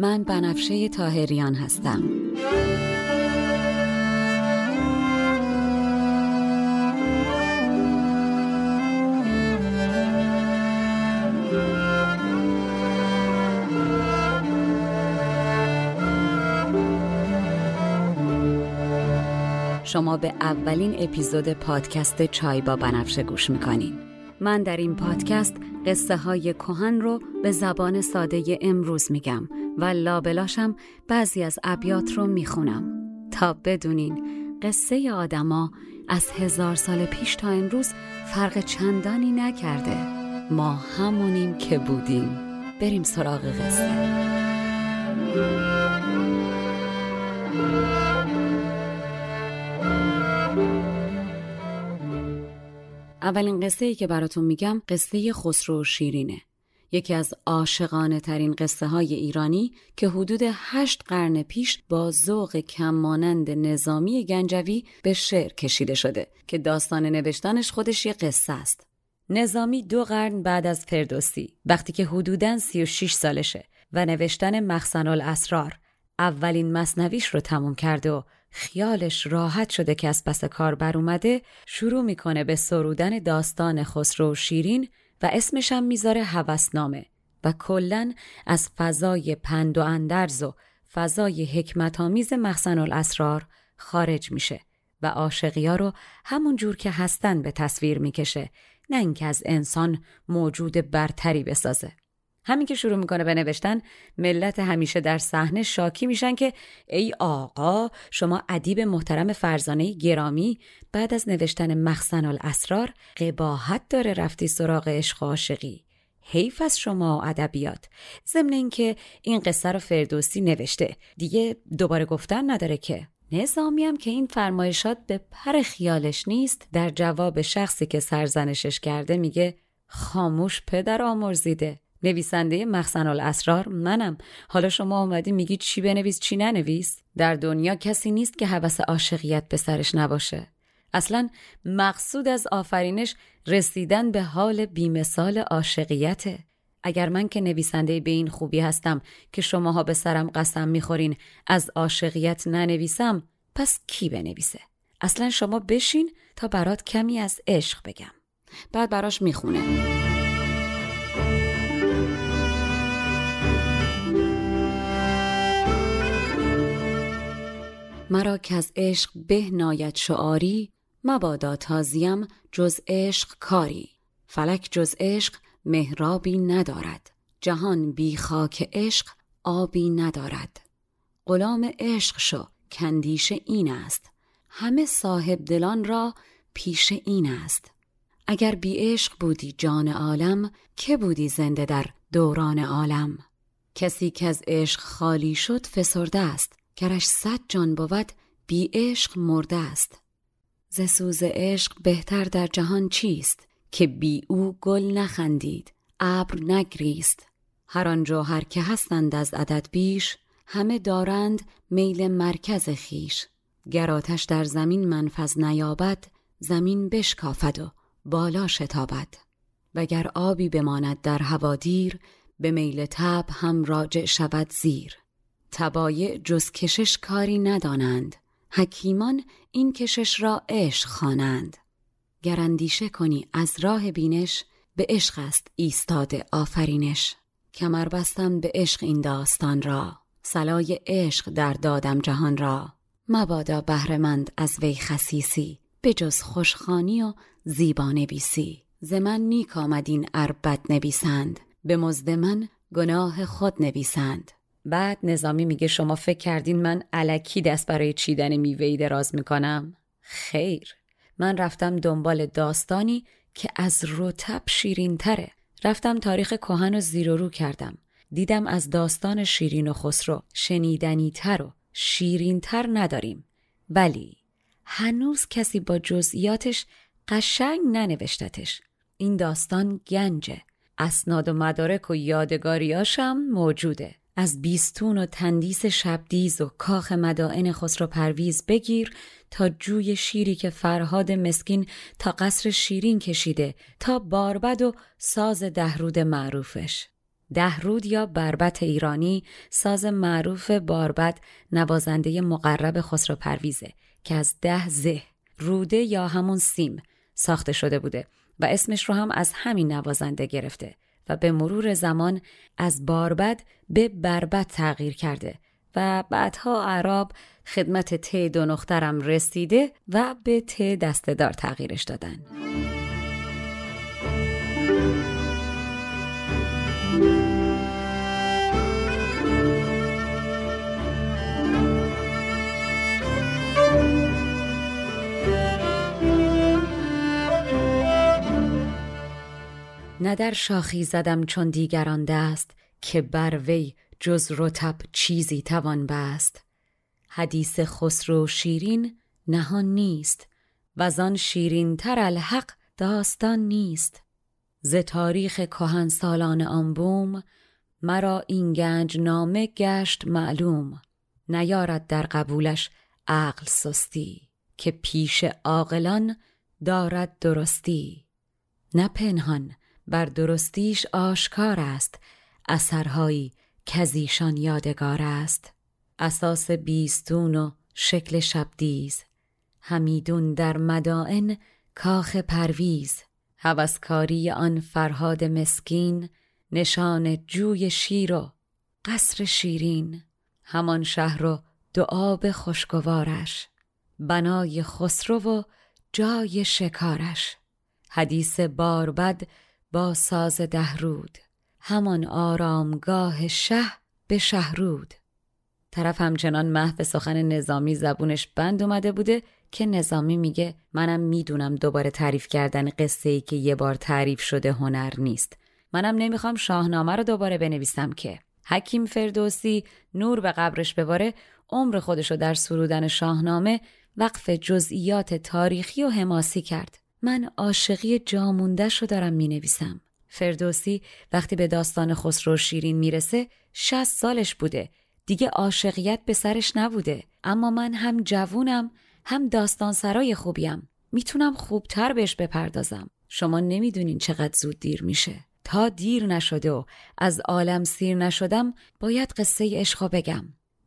من بنفشه تاهریان هستم. شما به اولین اپیزود پادکست چای با بنفشه گوش می‌کنین. من در این پادکست قصه های کهن رو به زبان ساده امروز میگم. و لابلاشم بعضی از ابیات رو می‌خونم. تا بدونین قصه آدما از هزار سال پیش تا امروز فرق چندانی نکرده. ما همونیم که بودیم. بریم سراغ قصه. اولین قصه ای که براتون میگم قصه خسرو و شیرینه. یکی از عاشقانه ترین قصه های ایرانی که حدود هشت قرن پیش با ذوق کم مانند نظامی گنجوی به شعر کشیده شده که داستان نوشتنش خودش یه قصه است. نظامی دو قرن بعد از فردوسی وقتی که حدوداً 36 سالشه و نوشتن مخزن الاسرار اولین مصنویش رو تموم کرده و خیالش راحت شده که از پس کار بر اومده شروع می‌کنه به سرودن داستان خسرو و شیرین و اسمش هم می‌ذاره هوسنامه و کلا از فضای پند و اندرز و فضای حکمت آمیز مخزن الاسرار خارج میشه و عاشقیا رو همون جور که هستن به تصویر می‌کشه نه اینکه از انسان موجود برتری بسازه. همین که شروع می‌کنه به نوشتن ملت همیشه در صحنه شاکی میشن که ای آقا شما ادیب محترم فرزانه گرامی بعد از نوشتن مخزن الاسرار قباحت داره رفتی سراغ عشق عاشقی. حیف از شما ادبیات. ضمن اینکه این قصه رو فردوسی نوشته. دیگه دوباره گفتن نداره که. نظامی هم که این فرمایشات به پر خیالش نیست در جواب شخصی که سرزنشش کرده میگه خاموش پدر آمرزیده. نویسنده مخزن الاسرار منم. حالا شما اومدی میگی چی بنویس چی ننویس؟ در دنیا کسی نیست که حوس عاشقیت به سرش نباشه. اصلا مقصود از آفرینش رسیدن به حال بیمثال عاشقیته. اگر من که نویسنده به این خوبی هستم که شماها به سرم قسم می‌خورین از عاشقیت ننویسم پس کی بنویسه؟ اصلا شما بشین تا برات کمی از عشق بگم. بعد براش می‌خونه مرا که از عشق به ناید شعاری مبادا تازیم جز عشق کاری. فلک جز عشق مهرابی ندارد. جهان بی خاک عشق آبی ندارد. غلام عشق شو کندیش این است. همه صاحب دلان را پیش این است. اگر بی عشق بودی جان عالم که بودی زنده در دوران عالم؟ کسی که از عشق خالی شد فسرده است. گرش صد جان بود بی عشق مرده است. ز سوز عشق بهتر در جهان چیست؟ که بی او گل نخندید ابر نگریست. هر آن جوهر که هستند از عدد بیش همه دارند میل مرکز خیش گر آتش در زمین منفذ نیابد زمین بشکافد و بالا شتابد. وگر آبی بماند در هوادیر به میل تب هم راجع شود زیر. تبایع جز کشش کاری ندانند. حکیمان این کشش را عشق خوانند. گر اندیشه کنی از راه بینش به عشق است ایستاده آفرینش. کمر بستم به عشق این داستان را. سلای عشق در دادم جهان را. مبادا بهرهمند از وی خسیسی به جز خوشخانی و زیبا نویسی. ز من نیک آمد این اربد نویسند به مزد من گناه خود نویسند. بعد نظامی میگه شما فکر کردین من علکی دست برای چیدن میوهی دراز می‌کنم خیر من رفتم دنبال داستانی که از رتب شیرین تره. رفتم تاریخ کهن و زیر و رو کردم. دیدم از داستان شیرین و خسرو شنیدنی تر و شیرین تر نداریم. ولی هنوز کسی با جزئیاتش قشنگ ننوشتتش. این داستان گنجه. اسناد و مدارک و یادگاریاشم موجوده. از بیستون و تندیس شبدیز و کاخ مدائن خسرو پرویز بگیر تا جوی شیری که فرهاد مسکین تا قصر شیرین کشیده تا باربد و ساز دهرود معروفش. دهرود یا بربت ایرانی ساز معروف باربد نوازنده مقرب خسرو پرویزه که از ده زه روده یا همون سیم ساخته شده بوده و اسمش رو هم از همین نوازنده گرفته و به مرور زمان از باربد به بربد تغییر کرده و بعدها عرب خدمت ت دو نخترم رسیده و به ت دستدار تغییرش دادن. نه در شاخی زدم چون دیگران دست که بر وی جز رتب چیزی توان بست. حدیث خسرو شیرین نهان نیست و آن شیرین تر الحق داستان نیست. ز تاریخ کهن سالان آنبوم مرا این گنج نامه گشت معلوم. نیارد در قبولش عقل سستی که پیش عاقلان دارد درستی. نه پنهان بر درستیش آشکار است اثرهایی کزیشان یادگار است. اساس بیستون و شکل شبدیز همیدون در مدائن کاخ پرویز. هوسکاری آن فرهاد مسکین نشان جوی شیر و قصر شیرین. همان شهر و دعاب خوشگوارش بنای خسرو و جای شکارش. حدیث باربد با ساز دهرود. همان آرامگاه شه به شهرود. طرف همچنان محو سخن نظامی زبونش بند اومده بوده که نظامی میگه منم می‌دونم دوباره تعریف کردن قصه ای که یه بار تعریف شده هنر نیست. منم نمی‌خوام شاهنامه رو دوباره بنویسم که. حکیم فردوسی نور به قبرش بباره عمر خودشو در سرودن شاهنامه وقف جزئیات تاریخی و حماسی کرد. من عاشقی جاموندهش رو دارم می نویسم. فردوسی وقتی به داستان خسرو شیرین می‌رسه شست سالش بوده. دیگه عاشقیت به سرش نبوده. اما من هم جوونم هم داستان سرای خوبیم. می‌تونم خوبتر بهش بپردازم. شما نمی‌دونین چقدر زود دیر میشه. تا دیر نشده و از عالم سیر نشدم باید قصه عشقا بگم.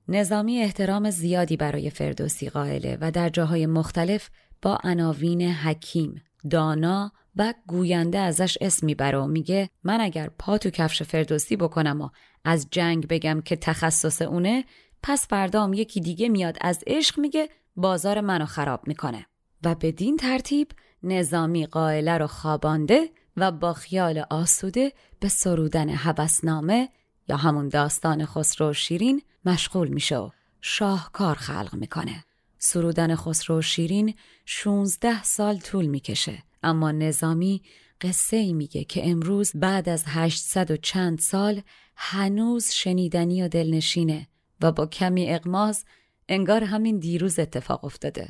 نظامی احترام زیادی برای فردوسی قائله و در جاهای مختلف با عناوین حکیم، دانا و گوینده ازش اسم می‌بره و میگه من اگر پا تو کفش فردوسی بکنم و از جنگ بگم که تخصص اونه پس فردام یکی دیگه میاد از عشق میگه بازار منو خراب می‌کنه. و بدین ترتیب نظامی قائله رو خوابانده و با خیال آسوده به سرودن هوسنامه یا همون داستان خسرو شیرین مشغول میشه و شاهکار خلق می‌کنه. سرودن خسرو شیرین 16 سال طول می‌کشه اما نظامی قصه ای میگه که امروز بعد از 800 و چند سال هنوز شنیدنی و دلنشینه و با کمی اقماز انگار همین دیروز اتفاق افتاده.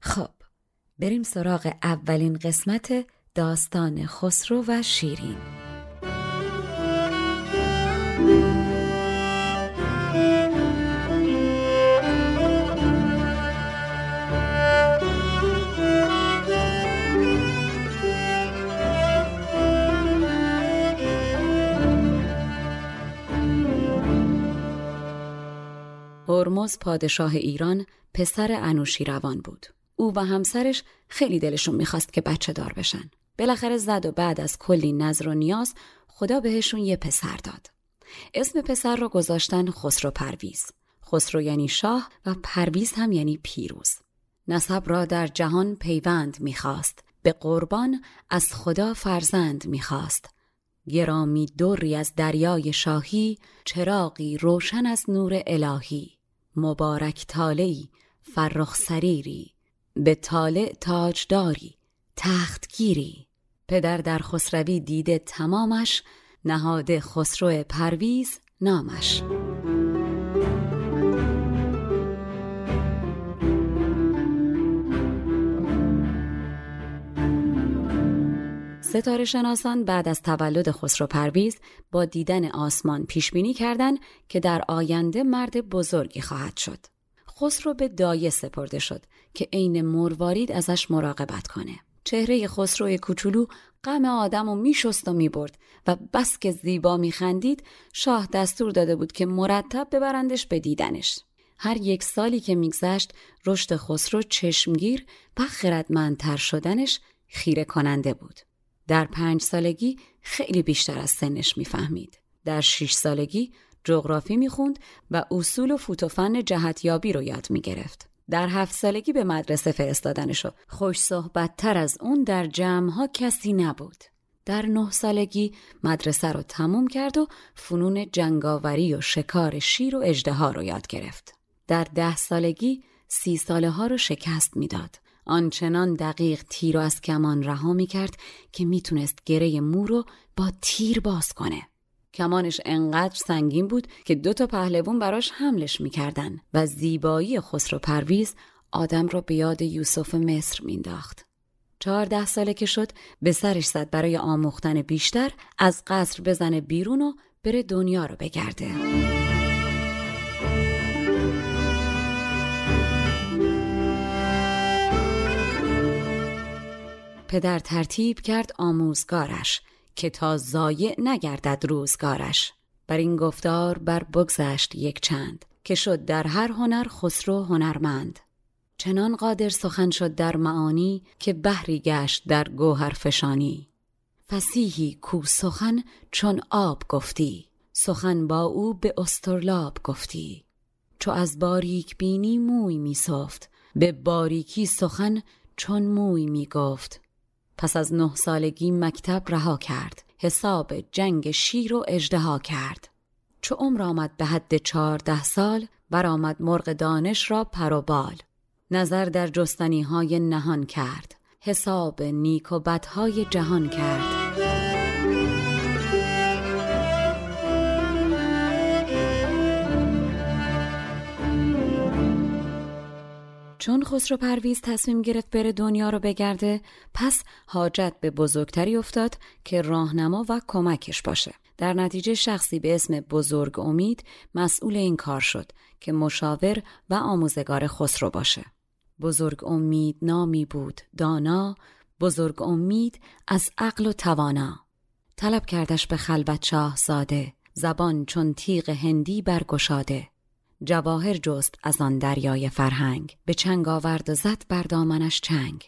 خب بریم سراغ اولین قسمت داستان خسرو و شیرین. هرمز پادشاه ایران پسر انوشیروان بود. او و همسرش خیلی دلشون می‌خواست که بچه دار بشن. بالاخره زد و بعد از کلی نظر و نیاز خدا بهشون یه پسر داد. اسم پسر را گذاشتن خسرو پرویز. خسرو یعنی شاه و پرویز هم یعنی پیروز. نسب را در جهان پیوند می‌خواست. به قربان از خدا فرزند می‌خواست. گرامی دوری از دریای شاهی چراغی روشن از نور الهی مبارک تالهی فرخ سریری. به طالع تاجداری تختگیری. پدر در خسروی دیده تمامش نهاده خسرو پرویز نامش. ستاره شناسان بعد از تولد خسرو پرویز با دیدن آسمان پیش بینی کردند که در آینده مرد بزرگی خواهد شد. خسرو به دایه سپرده شد که عین مروارید ازش مراقبت کنه. چهره خسرو کوچولو غم آدم و میشست و می‌برد و بس که زیبا میخندید شاه دستور داده بود که مرتب ببرندش به دیدنش. هر یک سالی که میگذشت رشد خسرو چشمگیر و خردمندتر شدنش خیره کننده بود. در پنج سالگی خیلی بیشتر از سنش می‌فهمید. در شش سالگی جغرافی می‌خوند و اصول و فوتوفن جهتیابی رو یاد می‌گرفت. در هفت سالگی به مدرسه فرستادنشو خوش صحبت تر از اون در جمعها کسی نبود. در نه سالگی مدرسه رو تموم کرد و فنون جنگاوری و شکار شیر و اجده رو یاد گرفت. در ده سالگی سی ساله ها رو شکست می‌داد. آنچنان دقیق تیر رو از کمان رها می کرد که می‌تونست گره مو رو با تیر باز کنه. کمانش انقدر سنگین بود که دو تا پهلوون براش حملش می‌کردن و زیبایی خسرو پرویز آدم را به یاد یوسف مصر مینداخت. چهارده ساله که شد به سرش زد برای آموختن بیشتر از قصر بزنه بیرون و بره دنیا رو بگرده. پدر ترتیب کرد آموزگارش که تا زایع نگردد روزگارش. بر این گفتار بر بگذشت یک چند که شد در هر هنر خسرو هنرمند. چنان قادر سخن شد در معانی که بحری گشت در گوهر فشانی. فسیحی کو سخن چون آب گفتی سخن با او به استرلاب گفتی. چو از باریک بینی موی می به باریکی سخن چون موی می گفت پس از نه سالگی مکتب رها کرد. حساب جنگ شیر و اجدها کرد. چو عمر آمد به حد چهارده سال برآمد مرغ دانش را پر و بال. نظر در جستنی های نهان کرد. حساب نیک و بدهای جهان کرد. چون خسرو پرویز تصمیم گرفت بره دنیا رو بگرده پس حاجت به بزرگتری افتاد که راهنما و کمکش باشه. در نتیجه شخصی به اسم بزرگ امید مسئول این کار شد که مشاور و آموزگار خسرو باشه. بزرگ امید نامی بود دانا. بزرگ امید از عقل و توانا. طلب کردش به خلوت شاه زاده. زبان چون تیغ هندی برگشاده. جواهر جست از آن دریای فرهنگ به چنگ آورد و زد بر دامنش چنگ.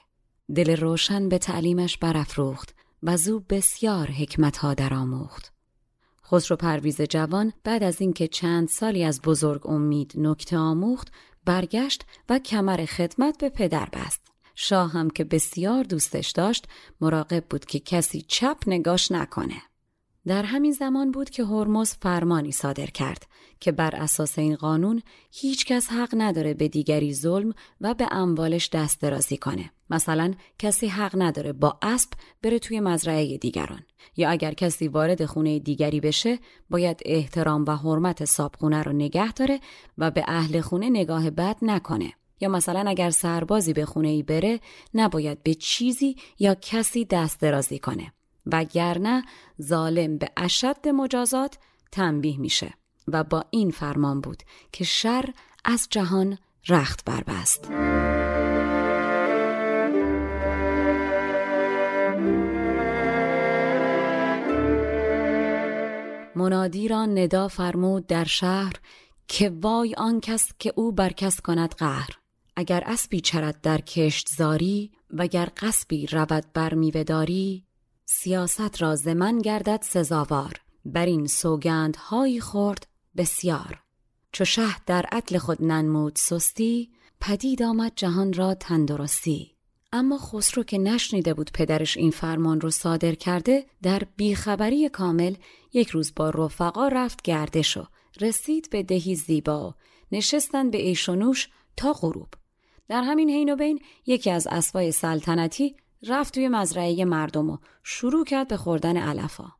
دل روشن به تعلیمش برافروخت و زو بسیار حکمت ها درآموخت. خسرو پرویز جوان بعد از اینکه چند سالی از بزرگ امید نکته آموخت برگشت و کمر خدمت به پدر بست. شاه هم که بسیار دوستش داشت مراقب بود که کسی چپ نگاش نکنه. در همین زمان بود که هرمز فرمانی صادر کرد که بر اساس این قانون هیچ کس حق نداره به دیگری ظلم و به اموالش دست درازی کنه. مثلا کسی حق نداره با اسب بره توی مزرعه دیگران یا اگر کسی وارد خونه دیگری بشه باید احترام و حرمت صابخونه رو نگه داره و به اهل خونه نگاه بد نکنه. یا مثلا اگر سربازی به خونه ای بره نباید به چیزی یا کسی دست درازی کنه. وگرنه ظالم به اشد مجازات تنبیه میشه و با این فرمان بود که شر از جهان رخت بربست. منادی را ندا فرمود در شهر که وای آن کس که او بر کس کند قهر. اگر اسبی چرد در کشت زاری وگر قصبی رود بر میوهداری سیاست را زمن گردد سزاوار. بر این هایی خورد بسیار. چو شه در عدل خود ننمود سستی پدید آمد جهان را تندرستی اما خسرو که نشنیده بود پدرش این فرمان رو صادر کرده در بیخبری کامل یک روز با رفقا رفت گردش و رسید به دهی زیبا. نشستن به ایشونوش تا غروب. در همین حین و بین یکی از اسبای سلطنتی رفت توی مزرعه مردم و شروع کرد به خوردن علفا.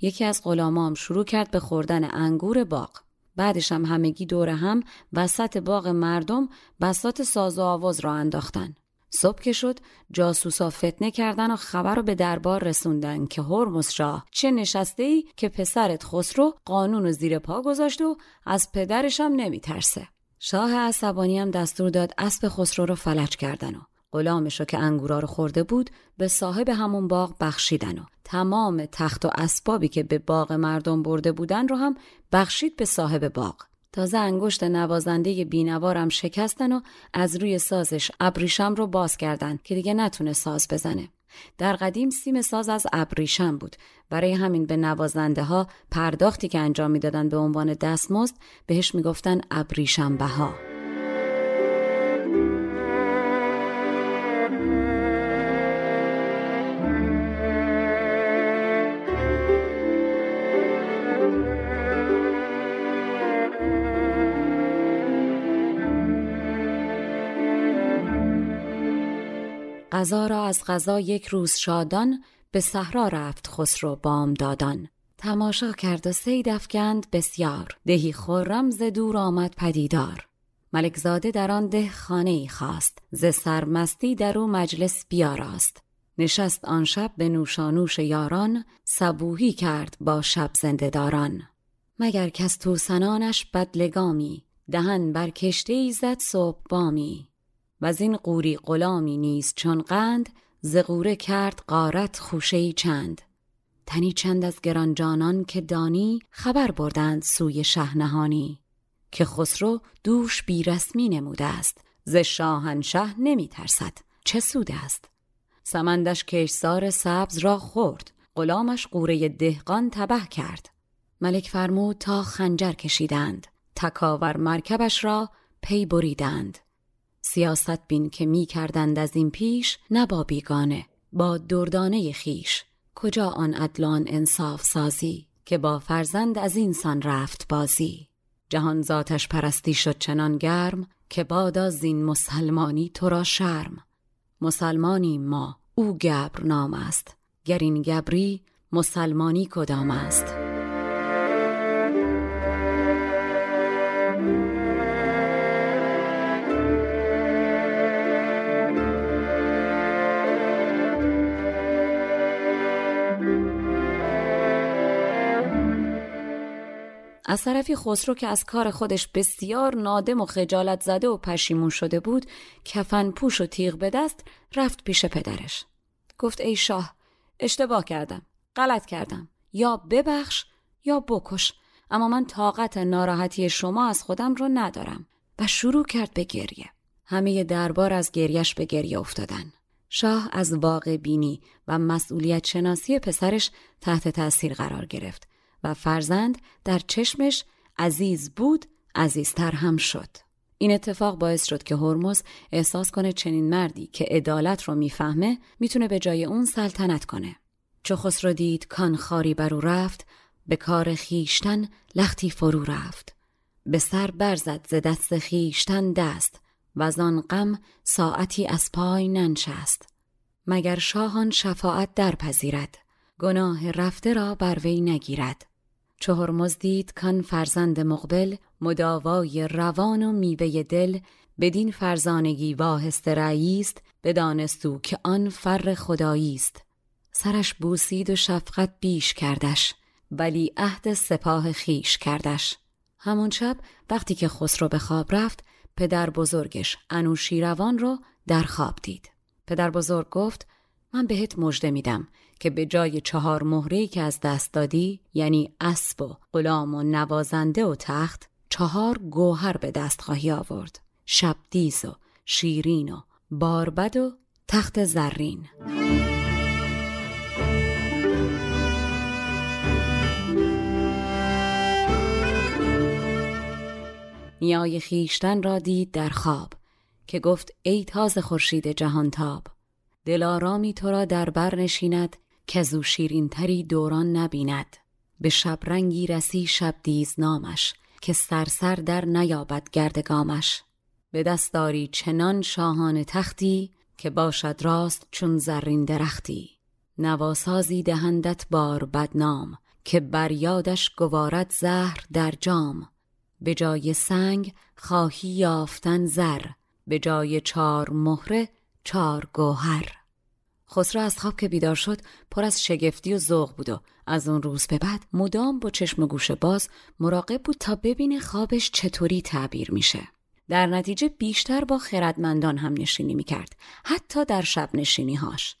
یکی از غلامام شروع کرد به خوردن انگور باغ. بعدش هم همگی دور هم وسط باغ مردم بسات ساز و آواز را انداختن. صبح که شد جاسوسا فتنه کردن و خبر رو به دربار رسوندن که هرمز شاه چه نشسته ای که پسرت خسرو قانون و زیر پا گذاشت و از پدرش هم نمیترسه. شاه عصبانی هم دستور داد اسب خسرو رو فلج کردن و غلامش که انگورا رو خورده بود به صاحب همون باغ بخشیدن و تمام تخت و اسبابی که به باغ مردم برده بودن رو هم بخشید به صاحب باغ. تازه انگشت نوازنده بینوارم شکستن و از روی سازش ابریشم رو باز کردن که دیگه نتونه ساز بزنه. در قدیم سیم ساز از ابریشم بود. برای همین به نوازنده ها پرداختی که انجام می‌دادن به عنوان دستمزد بهش می‌گفتن ابریشم بها غذا را از غذا یک روز شادان به صحرا رفت خسرو بام دادان. تماشا کرد و سید افکند بسیار. دهی خرم ز دور آمد پدیدار. ملکزاده در آن ده خانه ای خواست. ز سرمستی در او مجلس بیاراست. نشست آن شب به نوشانوش یاران صبوهی کرد با شب زنده داران مگر کس توسنانش بدلگامی؟ دهن بر کشته ای زد صبح بامی. و از این قوری غلامی نیست چون قند زغوره کرد قارت خوشه چند. تنی چند از گرانجانان که دانی خبر بردند سوی شهنهانی که خسرو دوش بیرسمی نموده است ز شاهنشه نمی ترسد. چه سود است؟ سمندش کشسار سبز را خورد غلامش قوره دهقان تبه کرد. ملک فرمود تا خنجر کشیدند تکاور مرکبش را پی بریدند. سیاست بین که می کردند از این پیش نه با بیگانه با دردانه خیش. کجا آن ادلان انصاف سازی که با فرزند از اینسان رفت بازی؟ جهان ذاتش پرستی شد چنان گرم که بادا زین مسلمانی تو را شرم. مسلمانی ما او گبر نام است. گر این گبری مسلمانی کدام است؟ از طرفی خسرو که از کار خودش بسیار نادم و خجالت زده و پشیمون شده بود کفن پوش و تیغ به دست رفت پیش پدرش. گفت ای شاه اشتباه کردم غلط کردم. یا ببخش یا بکش. اما من طاقت ناراحتی شما از خودم رو ندارم. و شروع کرد به گریه. همه دربار از گریش به گریه افتادن. شاه از واقع بینی و مسئولیت شناسی پسرش تحت تاثیر قرار گرفت. و فرزند در چشمش عزیز بود عزیزتر هم شد. این اتفاق باعث شد که هرمز احساس کنه چنین مردی که عدالت رو می‌فهمه می‌تونه به جای اون سلطنت کنه. چو خسرو دید کان خاری بر او رفت به کار خیشتن لختی فرو رفت. به سر برزد ز دست خیشتن دست و از آن غم ساعتی از پای ننشست. مگر شاهان شفاعت درپذیرد؟ گناه رفته را بر وی نگیرد. چهار مزدید کان فرزند مقبل مداوای روان و میوه دل بدین فرزانگی واهست رعیست بدانستو که آن فر خدایی است. سرش بوسید و شفقت بیش کردش ولی عهد سپاه خیش کردش. همون شب وقتی که خسرو به خواب رفت پدر بزرگش انوشیروان رو در خواب دید. پدر بزرگ گفت من بهت مژده میدم. که به جای چهار مهره که از دست دادی یعنی اسب و غلام و نوازنده و تخت چهار گوهر به دست خواهی آورد. شبدیز و شیرین و باربد و تخت زرین. نیای خیشتن را دید در خواب که گفت ای تازه خورشید جهانتاب دلارامی تو را در بر نشیند که زو تری دوران نبیند. به شبرنگی رسی شب دیز نامش که سرسر در نیابد گردگامش به دست داری چنان شاهان تختی که باشد راست چون زرین درختی. نواسازی دهندت بار بدنام که بر یادش گوارد زهر در جام. به جای سنگ خواهی یافتن زر به جای چار مهره چار گوهر. خسرو از خواب که بیدار شد پر از شگفتی و ذوق بود و از اون روز به بعد مدام با چشم و گوش باز مراقب بود تا ببینه خوابش چطوری تعبیر میشه. در نتیجه بیشتر با خردمندان هم نشینی می‌کرد حتی در شب نشینی هاش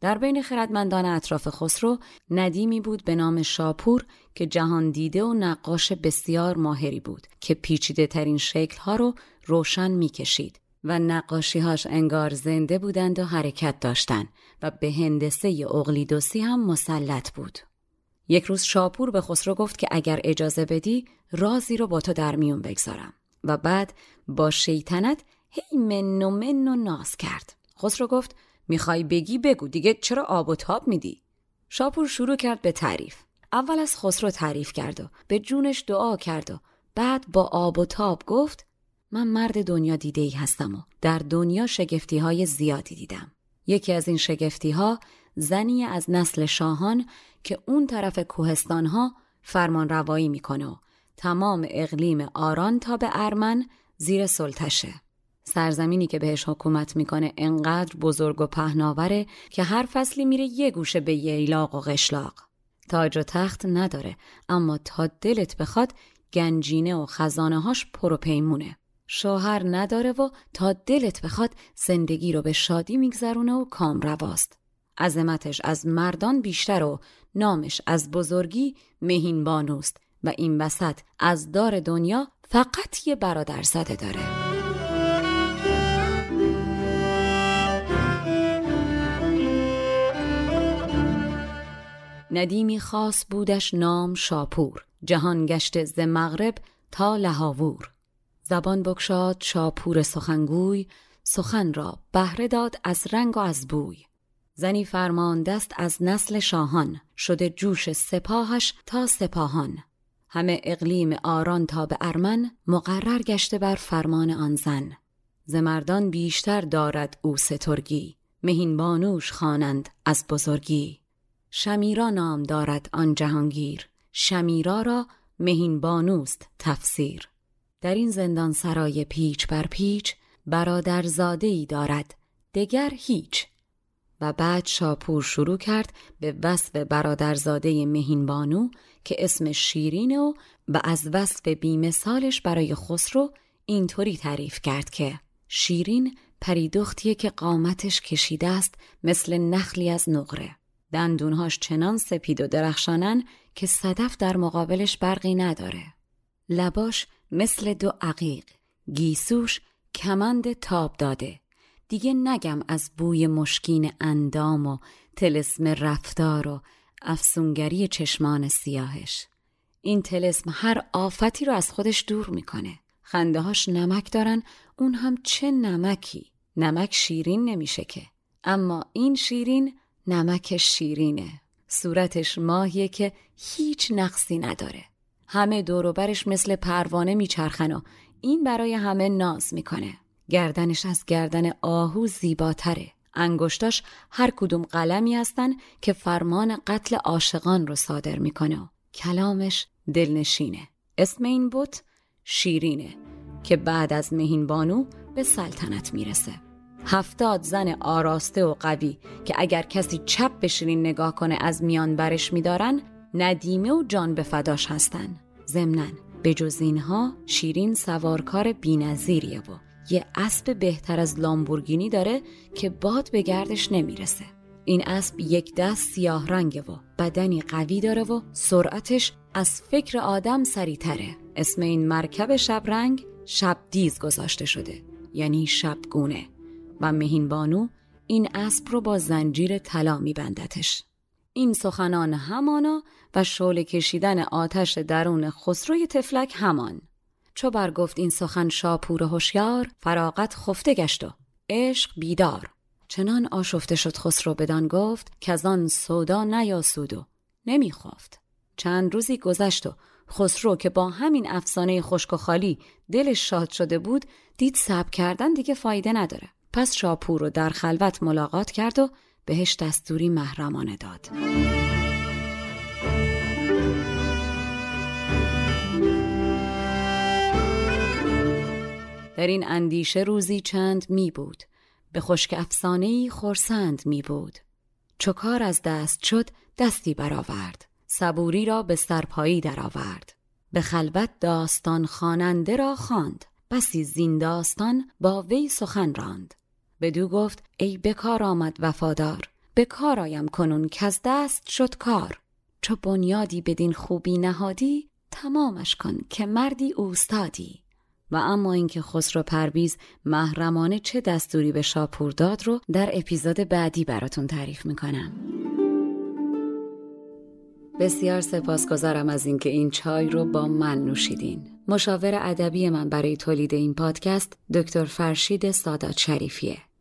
در بین خردمندان اطراف خسرو ندیمی بود به نام شاپور که جهان دیده و نقاش بسیار ماهری بود که پیچیده ترین شکل ها رو روشن می‌کشید. و نقاشیهاش انگار زنده بودند و حرکت داشتند و به هندسه اقلیدوسی هم مسلط بود. یک روز شاپور به خسرو گفت که اگر اجازه بدی رازی رو با تو در میون بگذارم و بعد با شیطنت هی من و من و ناز کرد. خسرو گفت می‌خوای بگی بگو دیگه چرا آب و تاب میدی؟ شاپور شروع کرد به تعریف. اول از خسرو تعریف کرد و به جونش دعا کرد و بعد با آب و تاب گفت من مرد دنیا دیده ای هستم و در دنیا شگفتی های زیادی دیدم. یکی از این شگفتی ها زنی از نسل شاهان که اون طرف کوهستان ها فرمان روایی می‌کنه و تمام اقلیم آران تا به ارمن زیر سلطشه. سرزمینی که بهش حکومت می‌کنه انقدر بزرگ و پهناوره که هر فصلی میره یه گوشه به ییلاق و قشلاق. تاج و تخت نداره اما تا دلت بخواد گنجینه و خزانه هاش پر و پیمونه. شوهر نداره و تا دلت بخواد زندگی رو به شادی میگذرونه و کام رواست. عظمتش از مردان بیشتر و نامش از بزرگی مهین بانوست و این وسط از دار دنیا فقط یه برادر زده داره. ندیمی خاص بودش نام شاپور جهان گشت ز مغرب تا لهاوور زبان بکشاد شاپور سخنگوی سخن را بهره داد از رنگ و از بوی. زنی فرمان دست از نسل شاهان شده جوش سپاهش تا سپاهان. همه اقلیم آران تا به ارمن مقرر گشته بر فرمان آن زن. زمردان بیشتر دارد او سترگی مهین بانوش خوانند از بزرگی. شمیرا نام دارد آن جهانگیر شمیرا را مهین بانوست تفسیر. در این زندان سرای پیچ بر پیچ برادر ای دارد دگر هیچ. و بعد شاپور شروع کرد به وصف برادرزاده مهین بانو که اسم شیرینه و و از وصف بیمثالش برای خسرو اینطوری تعریف کرد که شیرین پریدختیه که قامتش کشیده است مثل نخلی از نقره. دندونهاش چنان سپید و درخشانن که صدف در مقابلش برقی نداره. لباش مثل دو عقیق. گیسوش کمند تاب داده. دیگه نگم از بوی مشکین اندام و تلسم رفتار و افسونگری چشمان سیاهش. این تلسم هر آفتی رو از خودش دور می‌کنه. خنده هاش نمک دارن اون هم چه نمکی؟ نمک شیرین نمیشه که. اما این شیرین نمک شیرینه. صورتش ماهیه که هیچ نقصی نداره. همه دوروبرش مثل پروانه میچرخن و این برای همه ناز می‌کنه. گردنش از گردن آهو زیباتره. انگشتاش هر کدوم قلمی هستن که فرمان قتل عاشقان رو صادر می‌کنه و کلامش دلنشینه. اسم این بت شیرینه که بعد از مهین بانو به سلطنت می‌رسه. هفتاد زن آراسته و قوی که اگر کسی چپ به شیرین نگاه کنه از میان برش میدارن ندیمه و جان به فداش هستن. ضمناً به جز اینها شیرین سوارکار بینظیریه و یه اسب بهتر از لامبورگینی داره که باد به گردش نمی‌رسه. این اسب یک دست سیاه رنگه و بدنی قوی داره و سرعتش از فکر آدم سریتره اسم این مرکب شبرنگ شب دیز گذاشته شده یعنی شبگونه. و مهین بانو این اسب رو با زنجیر طلا میبندتش. این سخنان همانا و شعله کشیدن آتش درون خسروی تفلک همان. چو برگفت این سخن شاپور هوشیار فراغت خفته گشت و عشق بیدار. چنان آشفته شد خسرو بدان گفت که آن سودا نیاسود و نمیخوافت چند روزی گذشت و خسرو که با همین افسانه خشک و خالی دلش شاد شده بود دید صبر کردن دیگه فایده نداره. پس شاپور رو در خلوت ملاقات کرد و بهش دستوری محرمانه داد. در این اندیشه روزی چند می بود. به خشک افسانهی خورسند می بود. چو کار از دست شد دستی برآورد. صبوری را به سرپایی درآورد. به خلوت داستان خواننده را خواند. بسی زین داستان با وی سخن راند. بدو گفت ای بکار آمد وفادار به کار آیم کنون که از دست شد کار چو بنیادی بدین خوبی نهادی تمامش کن که مردی اوستادی و اما اینکه خسرو پرویز محرمانه چه دستوری به شاپور داد رو در اپیزود بعدی براتون تعریف می‌کنم بسیار سپاسگزارم از اینکه این چای رو با من نوشیدین. مشاور ادبی من برای تولید این پادکست دکتر فرشید سادات شریفیه.